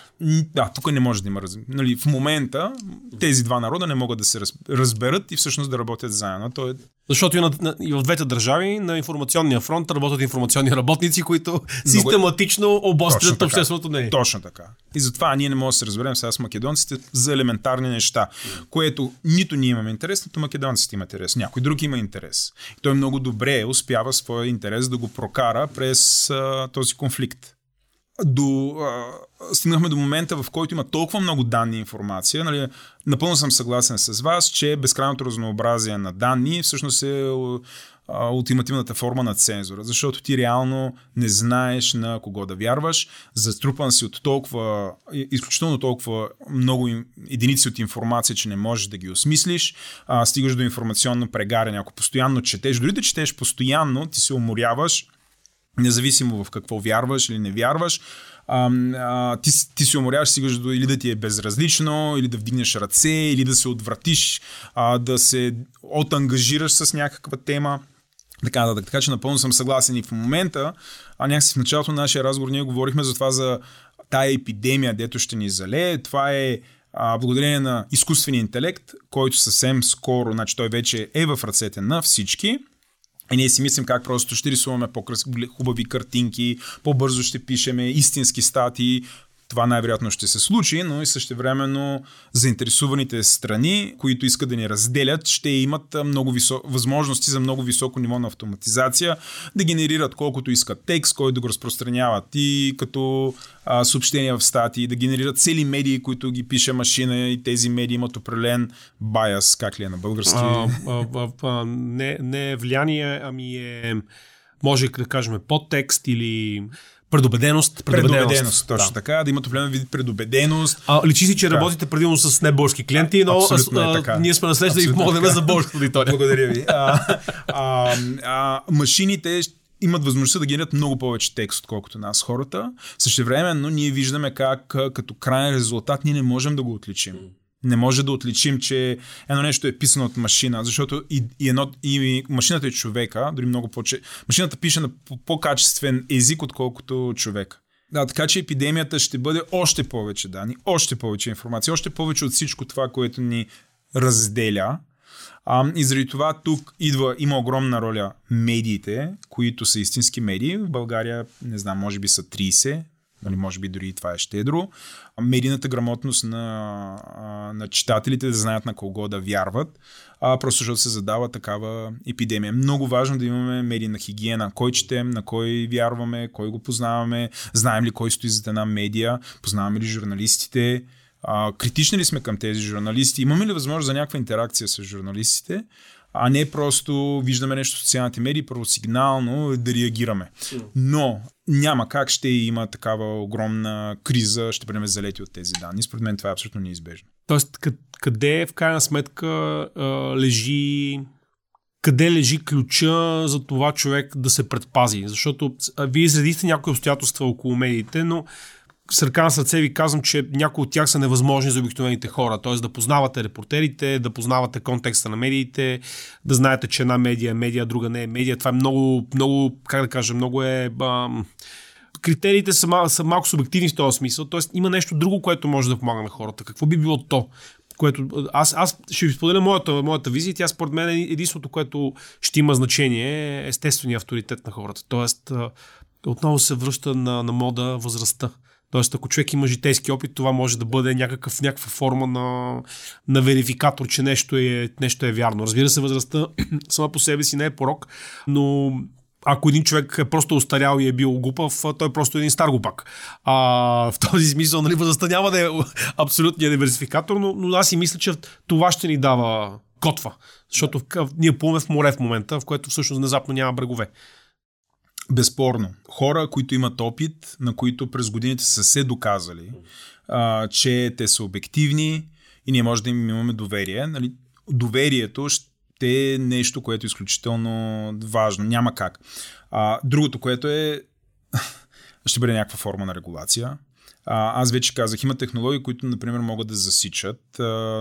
Да, тук не може да има. Раз... Нали, в момента тези два народа не могат да се разберат и всъщност да работят заедно. То е... Защото и, на, на, и в двете държави на информационния фронт работят информационни работници, които Много... Е- систематично обострят общественото мнение. Точно така. И затова ние не можем да се разберем сега с македонците за елементарни неща, което нито ние имаме интерес, нито македонците имат интерес. Някой друг има интерес. И той много добре успява своя интерес да го прокара през а, този конфликт до, а, стигнахме до момента, в който има толкова много данни и информация. Нали, напълно съм съгласен с вас, че безкрайното разнообразие на данни всъщност е а, ултимативната форма на цензура, защото ти реално не знаеш на кого да вярваш, заструпан си от толкова, изключително толкова много единици от информация, че не можеш да ги осмислиш, а, стигаш до информационно прегаряне. Ако постоянно четеш, дори да четеш постоянно, ти се уморяваш, независимо в какво вярваш или не вярваш, а, а, ти, ти се уморяваш, стигаш до или да ти е безразлично, или да вдигнеш ръце, или да се отвратиш, а, да се отангажираш с някаква тема. Така, да, така че напълно съм съгласен и в момента, а някакси в началото на нашия разговор ние говорихме за това за тая епидемия, дето ще ни залее. Това е а, благодарение на изкуствения интелект, който съвсем скоро, значи той вече е в ръцете на всички, и ние си мислим как просто ще рисуваме по-хубави картинки, по-бързо ще пишеме истински статии. Това най-вероятно ще се случи, но и същевременно заинтересуваните страни, които искат да ни разделят, ще имат много висо... възможности за много високо ниво на автоматизация, да генерират колкото искат текст, който да го разпространяват и като а, съобщения в статии, да генерират цели медии, които ги пише машина и тези медии имат определен байас, как ли е на български? А, а, а, не, не е влияние, ами е, може да кажем, подтекст или Предубеденост. Предубеденост, предубеденост точно да. така, да имат определен вид предубеденост. А, личи си, че така. работите предимно с небължки клиенти, но а, е така. ние сме наследствени и помогнем за българската аудитория. Благодаря ви. А, (laughs) а, а, машините имат възможността да генерират много повече текст, отколкото нас хората. Същевременно ние виждаме как като крайен резултат ние не можем да го отличим. Не може да отличим, че едно нещо е писано от машина, защото и, и, едно, и машината е човека, дори много по Машината пише на по-качествен език, отколкото човек. Да, така че епидемията ще бъде още повече данни, още повече информация, още повече от всичко това, което ни разделя. А, и заради това тук идва, има огромна роля медиите, които са истински медии. В България, не знам, може би са 30, нали, може би дори и това е щедро. Медийната грамотност на, на читателите да знаят на кого да вярват, а, просто защото се задава такава епидемия. Много важно да имаме медийна хигиена. Кой четем, на кой вярваме, кой го познаваме, знаем ли кой стои зад една медия, познаваме ли журналистите, а, критични ли сме към тези журналисти, имаме ли възможност за някаква интеракция с журналистите, а не просто виждаме нещо в социалните медии, първосигнално да реагираме. Но няма как ще има такава огромна криза, ще бъдем залети от тези данни. Според мен това е абсолютно неизбежно. Тоест, къде в крайна сметка лежи къде лежи ключа за това човек да се предпази. Защото вие изредихте някои обстоятелства около медиите, но с ръка на сърце ви казвам, че някои от тях са невъзможни за обикновените хора. Т.е. да познавате репортерите, да познавате контекста на медиите, да знаете, че една медия е медия, друга не е медия. Това е много, много, как да кажа, много е... Ам, критериите са, мал, са малко субективни в този смисъл. Тоест има нещо друго, което може да помага на хората. Какво би било то? Което, аз, аз ще ви споделя моята, моята визия. Тя според мен е единството, което ще има значение е естествения авторитет на хората. Тоест, отново се връща на, на мода възрастта. Тоест, ако човек има житейски опит, това може да бъде някакъв, някаква форма на, на верификатор, че нещо е, нещо е вярно. Разбира се, възрастта (clears throat) сама по себе си не е порок, но ако един човек е просто устарял и е бил глупав, той е просто един стар глупак. А, в този смисъл, нали, възрастта няма да е (laughs) абсолютният диверсификатор, но, но аз си мисля, че това ще ни дава котва. Защото ние плуваме в море в момента, в което всъщност внезапно няма брегове. Безспорно. Хора, които имат опит, на които през годините са се доказали, а, че те са обективни и ние може да им имаме доверие. Нали? Доверието ще е нещо, което е изключително важно. Няма как. А, другото, което е (laughs) ще бъде някаква форма на регулация. Аз вече казах, има технологии, които, например, могат да засичат.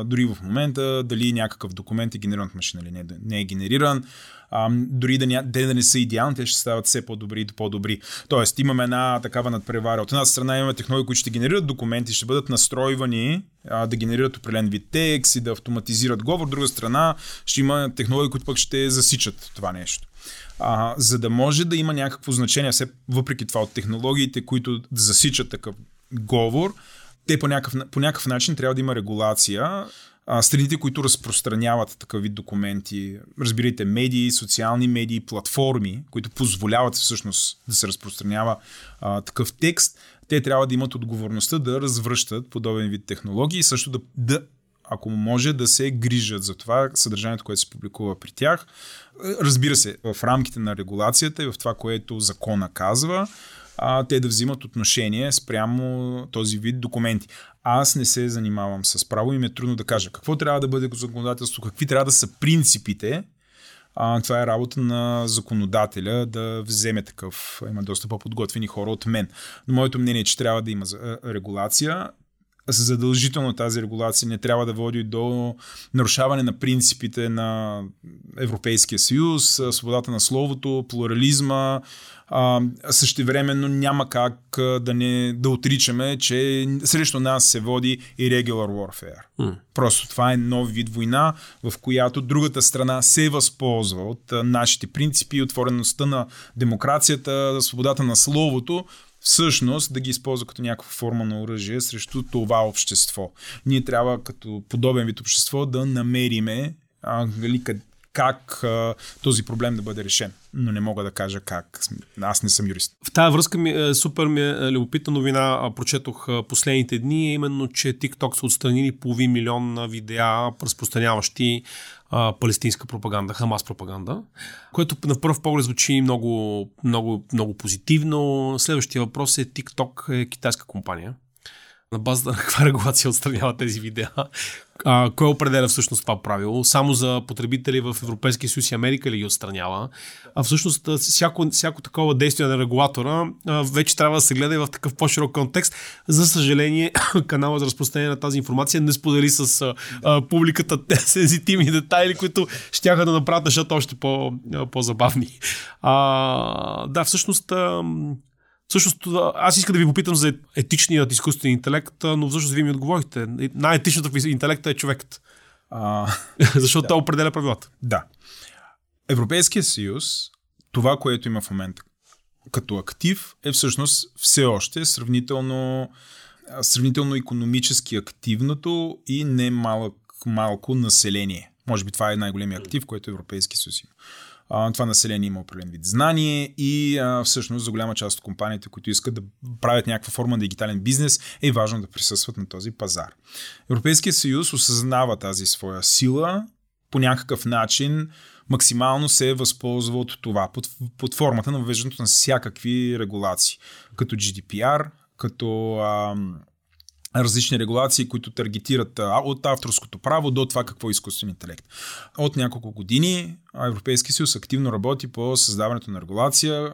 Дори в момента, дали някакъв документ е генериран от машина или не, не е генериран. Дори да, ня, да не са идеални, те ще стават все по-добри и по-добри. Тоест, имаме една такава надпревара. От една страна имаме технологии, които ще генерират документи, ще бъдат настройвани да генерират определен вид текст и да автоматизират говор. От друга страна, ще има технологии, които пък ще засичат това нещо. А, за да може да има някакво значение, все въпреки това от технологиите, които засичат такъв говор, те по някакъв, по някакъв начин трябва да има регулация. А, страните, които разпространяват такъв вид документи, разбирайте, медии, социални медии, платформи, които позволяват всъщност да се разпространява а, такъв текст, те трябва да имат отговорността да развръщат подобен вид технологии и също да, да ако може да се грижат за това съдържанието, което се публикува при тях. Разбира се, в рамките на регулацията и в това, което закона казва, а, те да взимат отношение спрямо този вид документи. Аз не се занимавам с право и ми е трудно да кажа какво трябва да бъде законодателство, какви трябва да са принципите. А, това е работа на законодателя да вземе такъв. Има доста по-подготвени хора от мен. Но моето мнение е, че трябва да има регулация задължително тази регулация не трябва да води до нарушаване на принципите на Европейския съюз, свободата на словото, плурализма. А, същевременно няма как да, не, да отричаме, че срещу нас се води irregular warfare. Mm. Просто това е нов вид война, в която другата страна се възползва от нашите принципи, отвореността на демокрацията, свободата на словото, всъщност да ги използва като някаква форма на оръжие срещу това общество. Ние трябва като подобен вид общество да намериме а, нали, как а, този проблем да бъде решен. Но не мога да кажа как. Аз не съм юрист. В тази връзка ми, е, супер ми е любопитна новина. Прочетох последните дни, именно, че TikTok са отстранили половин милион видеа, разпространяващи а, палестинска пропаганда, Хамас пропаганда, което на първ поглед звучи много, много, много позитивно. Следващия въпрос е TikTok е китайска компания на базата на каква регулация отстранява тези видеа. А, кой определя всъщност това правило? Само за потребители в Европейския съюз и Америка ли ги отстранява? А всъщност всяко, всяко такова действие на регулатора а, вече трябва да се гледа и в такъв по-широк контекст. За съжаление, (coughs) канала за разпространение на тази информация не сподели с а, а, публиката сензитивни детайли, които ще да направят нещата още по, по-забавни. А, да, всъщност а, Всъщност, аз искам да ви попитам за етичният изкуствен интелект, но всъщност вие ми отговорихте. Най-етичната в интелекта е човекът. А, (laughs) Защото да. той определя правилата. Да. Европейския съюз, това, което има в момента като актив, е всъщност все още сравнително, сравнително економически активното и не малък, малко население. Може би това е най-големият актив, който Европейски съюз има това население има определен вид знание и всъщност за голяма част от компаниите, които искат да правят някаква форма на дигитален бизнес, е важно да присъстват на този пазар. Европейския съюз осъзнава тази своя сила по някакъв начин максимално се е възползва от това под, под формата на въвеждането на всякакви регулации, като GDPR, като различни регулации, които таргетират от авторското право до това какво е изкуствен интелект. От няколко години Европейски съюз активно работи по създаването на регулация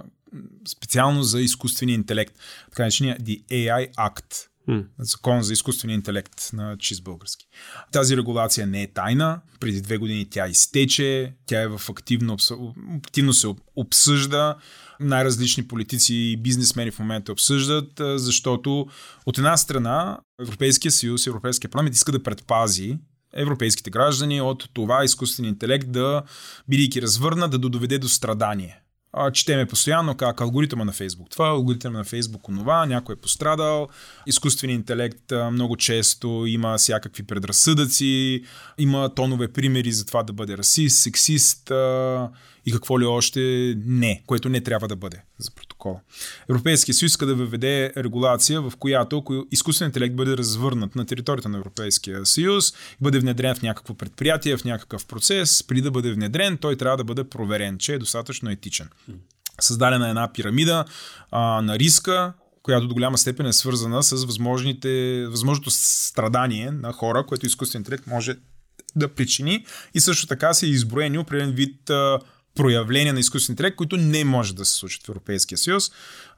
специално за изкуствения интелект, така наречения The AI Act. Закон за изкуствения интелект на чист български. Тази регулация не е тайна. Преди две години тя изтече, тя е в активно, активно се обсъжда. Най-различни политици и бизнесмени в момента обсъждат, защото от една страна Европейския съюз, Европейския парламент иска да предпази европейските граждани от това изкуствен интелект да, бидейки развърна, да доведе до страдание а, четеме постоянно как алгоритъма на Фейсбук. Това, алгоритъма на Фейсбук онова, някой е пострадал, изкуственият интелект много често има всякакви предразсъдъци, има тонове примери за това да бъде расист, сексист и какво ли още не, което не трябва да бъде за протокола. Европейския съюз иска да въведе регулация, в която ако изкуственият интелект бъде развърнат на територията на Европейския съюз, бъде внедрен в някакво предприятие, в някакъв процес, преди да бъде внедрен, той трябва да бъде проверен, че е достатъчно етичен. Създадена е една пирамида а, на риска, която до голяма степен е свързана с възможните, възможното страдание на хора, което изкуствен интелект може да причини. И също така е изброени определен вид а, проявления на изкуствен интелект, които не може да се случат в Европейския съюз.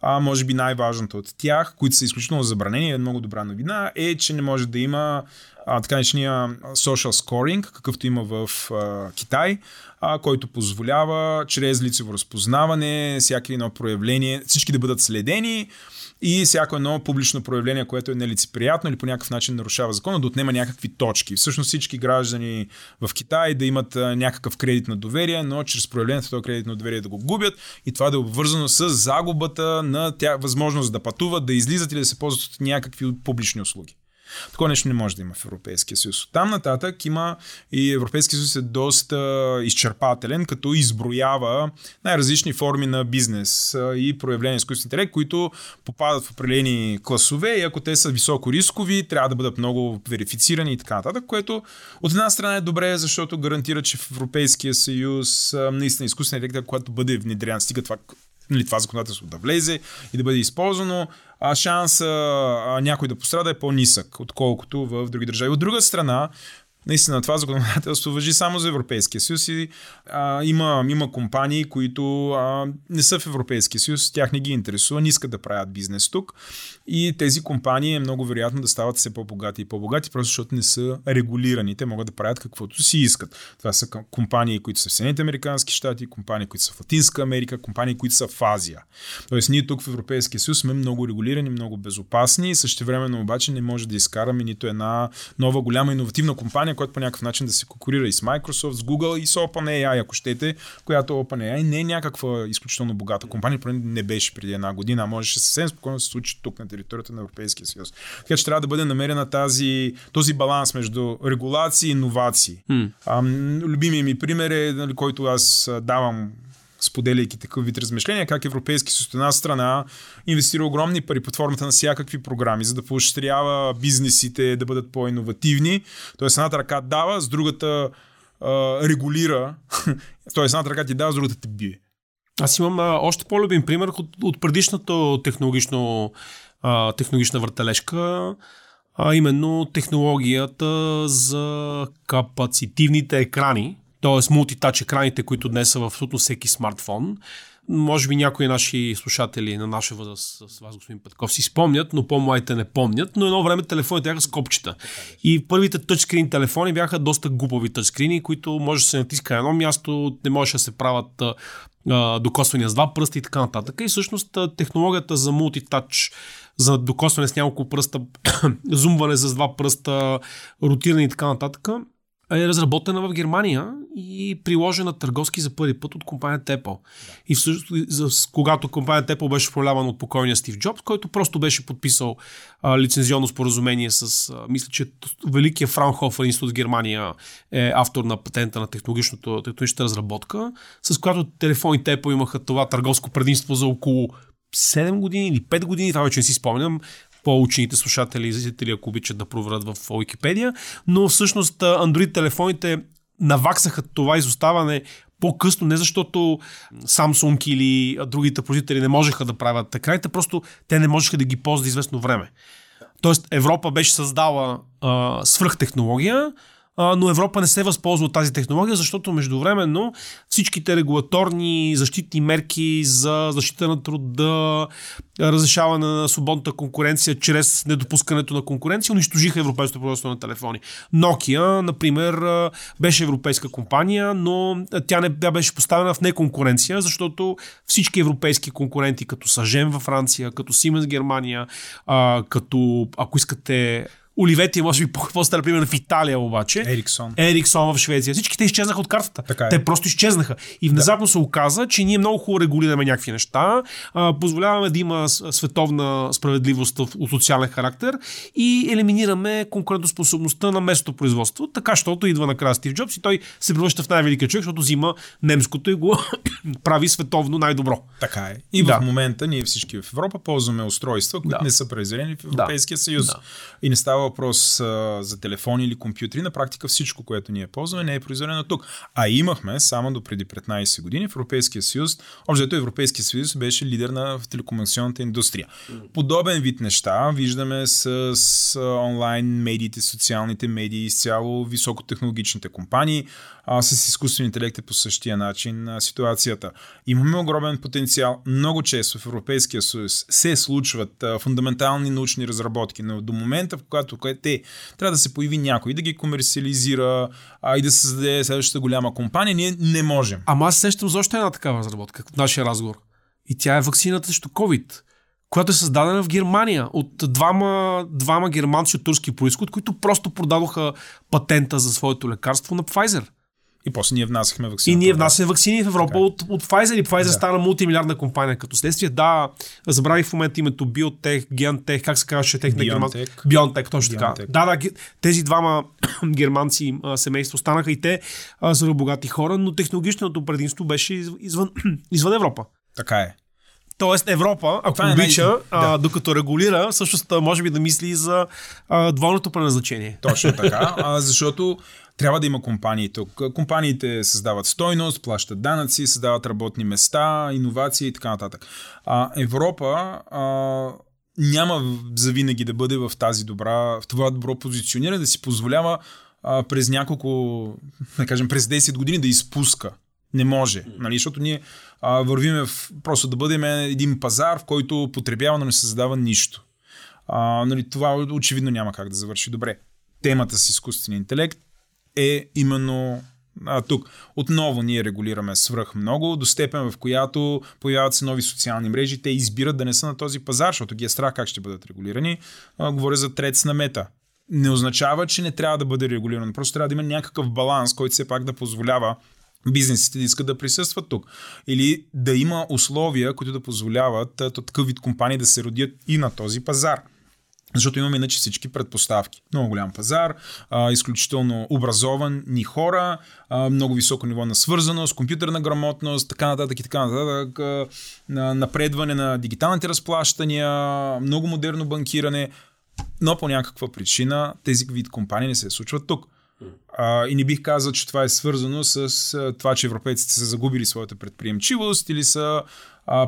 А може би най-важното от тях, които са изключително забранени, е много добра новина, е, че не може да има а, така наречения social scoring, какъвто има в а, Китай, а, който позволява чрез лицево разпознаване, всяки едно проявление, всички да бъдат следени и всяко едно публично проявление, което е нелицеприятно или по някакъв начин нарушава закона, да отнема някакви точки. Всъщност всички граждани в Китай да имат някакъв кредит на доверие, но чрез проявлението този кредит на доверие да го губят и това да е обвързано с загубата на тя възможност да пътуват, да излизат или да се ползват от някакви публични услуги. Такова нещо не може да има в Европейския съюз. Там нататък има и Европейския съюз е доста изчерпателен, като изброява най-различни форми на бизнес и проявления изкуствен интелект, които попадат в определени класове и ако те са високо рискови, трябва да бъдат много верифицирани и така нататък, което от една страна е добре, защото гарантира, че в Европейския съюз наистина изкуствен интелект, когато бъде внедрян, стига това нали, това законодателство да влезе и да бъде използвано, а шанса а, някой да пострада е по-нисък, отколкото в други държави. От друга страна, наистина това законодателство въжи само за Европейския съюз и а, има, има компании, които а, не са в Европейския съюз, тях не ги интересува, не искат да правят бизнес тук и тези компании е много вероятно да стават все по-богати и по-богати, просто защото не са регулирани. Те могат да правят каквото си искат. Това са компании, които са в Съединените Американски щати, компании, които са в Латинска Америка, компании, които са в Азия. Тоест ние тук в Европейския съюз сме много регулирани, много безопасни и същевременно обаче не може да изкараме нито една нова голяма иновативна компания, която по някакъв начин да се конкурира и с Microsoft, с Google и с OpenAI, ако щете, която OpenAI не е някаква изключително богата компания, не беше преди една година, а можеше съвсем спокойно да се случи тук на територията на Европейския съюз. Така че трябва да бъде намерена тази, този баланс между регулации и иновации. Mm. А, любимия ми пример е, нали, който аз давам споделяйки такъв вид размишления, как Европейски съюз от една страна инвестира огромни пари под формата на всякакви програми, за да поощрява бизнесите да бъдат по-инновативни. Тоест едната ръка дава, с другата а, регулира. (laughs) Тоест едната ръка ти дава, с другата те бие. Аз имам а, още по-любим пример от, от предишната технологично, а, технологична въртележка, а именно технологията за капацитивните екрани, т.е. мултитач екраните, които днес са в абсолютно всеки смартфон. Може би някои наши слушатели на наша възраст с вас, господин Петков, си спомнят, но по-младите не помнят, но едно време телефоните бяха с копчета. И първите тъчскрин телефони бяха доста глупави тъчскрини, които може да се натиска на едно място, не може да се правят докосвания с два пръста и така нататък. И всъщност технологията за мултитач за докосване с няколко пръста, (coughs) зумване с два пръста, ротиране и така нататък, е разработена в Германия и приложена търговски за първи път от компанията Apple. И всъщност, когато компанията Apple беше управлявана от покойния Стив Джобс, който просто беше подписал а, лицензионно споразумение с, а, мисля, че великия Фраунхофер институт в Германия е автор на патента на технологичната разработка, с която телефоните Apple имаха това търговско предимство за около 7 години или 5 години, това вече не си спомням, по-учените слушатели и зрители, ако обичат да проверят в Wikipedia, но всъщност Android телефоните наваксаха това изоставане по-късно, не защото Samsung или другите производители не можеха да правят екраните, просто те не можеха да ги ползват известно време. Тоест Европа беше създала а, свръхтехнология, но Европа не се възползва от тази технология, защото междувременно всичките регулаторни защитни мерки за защита на труда, разрешаване на свободната конкуренция чрез недопускането на конкуренция унищожиха европейското производство на телефони. Nokia, например, беше европейска компания, но тя не тя беше поставена в неконкуренция, защото всички европейски конкуренти, като Сажен във Франция, като Siemens Германия, като, ако искате, Оливети, може би по-стар пример в Италия обаче. Ериксон. Ериксон в Швеция. Всички те изчезнаха от картата. Така е. Те просто изчезнаха. И внезапно да. се оказа, че ние много хубаво регулираме някакви неща, а, позволяваме да има световна справедливост от социален характер и елиминираме конкурентоспособността на местното производство, така, защото идва накрая Стив Джобс и той се превръща в най-великия човек, защото взима немското и го (coughs) прави световно най-добро. Така е. И да. в момента ние всички в Европа ползваме устройства, които да. не са произведени в Европейския да. съюз. Да. И не става въпрос а, за телефони или компютри, на практика всичко, което ние ползваме, не е произведено тук. А имахме само до преди 15 години в Европейския съюз, общо Европейския съюз беше лидер на в телекомуникационната индустрия. Подобен вид неща виждаме с, с онлайн медиите, социалните медии, изцяло високотехнологичните компании, а, с изкуствен интелект е по същия начин а, ситуацията. Имаме огромен потенциал. Много често в Европейския съюз се случват а, фундаментални научни разработки, но до момента, в който те трябва да се появи някой, да ги комерциализира а, и да създаде следващата голяма компания, ние не можем. Ама аз сещам за още една такава разработка в нашия разговор. И тя е вакцината срещу COVID която е създадена в Германия от двама, двама германци от турски происход, които просто продадоха патента за своето лекарство на Pfizer. И после ние внасяхме вакцини. И ние внасяме вакцини в Европа от, от Pfizer и Pfizer да. стана мултимилиардна компания като следствие. Да, забравих в момента името Biotech, GenTech, как се казваше тех на германци? BioNTech, точно така. Да, да, тези двама (clears throat) германци семейства станаха и те за богати хора, но технологичното предимство беше извън, (clears throat) извън Европа. Така е. Тоест Европа, ако Това е обича, е най- а, докато регулира, всъщност може би да мисли за а, двойното предназначение. Точно (laughs) така, а, защото трябва да има компании тук. Компаниите създават стойност, плащат данъци, създават работни места, иновации и така нататък. А, Европа а, няма завинаги да бъде в тази добра, в това добро позициониране, да си позволява а, през няколко, да кажем, през 10 години да изпуска. Не може, нали? защото ние а, вървиме в, просто да бъдем един пазар, в който потребява, но не създава нищо. А, нали, това очевидно няма как да завърши добре. Темата с изкуствения интелект е именно а, тук. Отново ние регулираме свръх много, до степен в която появяват се нови социални мрежи, те избират да не са на този пазар, защото ги е страх как ще бъдат регулирани. А, говоря за трец на мета. Не означава, че не трябва да бъде регулиран. Просто трябва да има някакъв баланс, който все пак да позволява бизнесите да искат да присъстват тук. Или да има условия, които да позволяват такъв вид компании да се родят и на този пазар. Защото имаме иначе всички предпоставки. Много голям пазар, а, изключително образовани хора, а, много високо ниво на свързаност, компютърна грамотност, така нататък и така нататък, а, напредване на дигиталните разплащания, много модерно банкиране, но по някаква причина тези вид компании не се случват тук. А, и не бих казал, че това е свързано с а, това, че европейците са загубили своята предприемчивост или са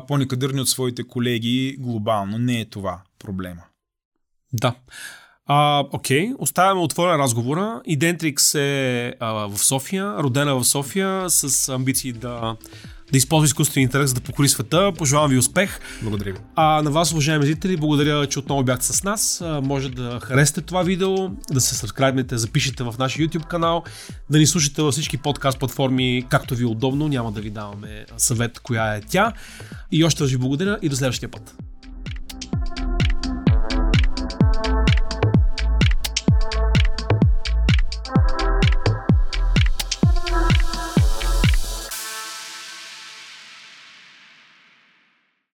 по-некадърни от своите колеги глобално. Не е това проблема. Да. А, окей, оставяме отворен разговора. Идентрикс е а, в София, родена в София, с амбиции да, да използва изкуствения интелект, за да покори света. Пожелавам ви успех. Благодаря ви. А на вас, уважаеми зрители, благодаря, че отново бяхте с нас. А, може да харесате това видео, да се сабскрайбнете, запишете в нашия YouTube канал, да ни слушате във всички подкаст платформи, както ви е удобно. Няма да ви даваме съвет коя е тя. И още ви благодаря и до следващия път.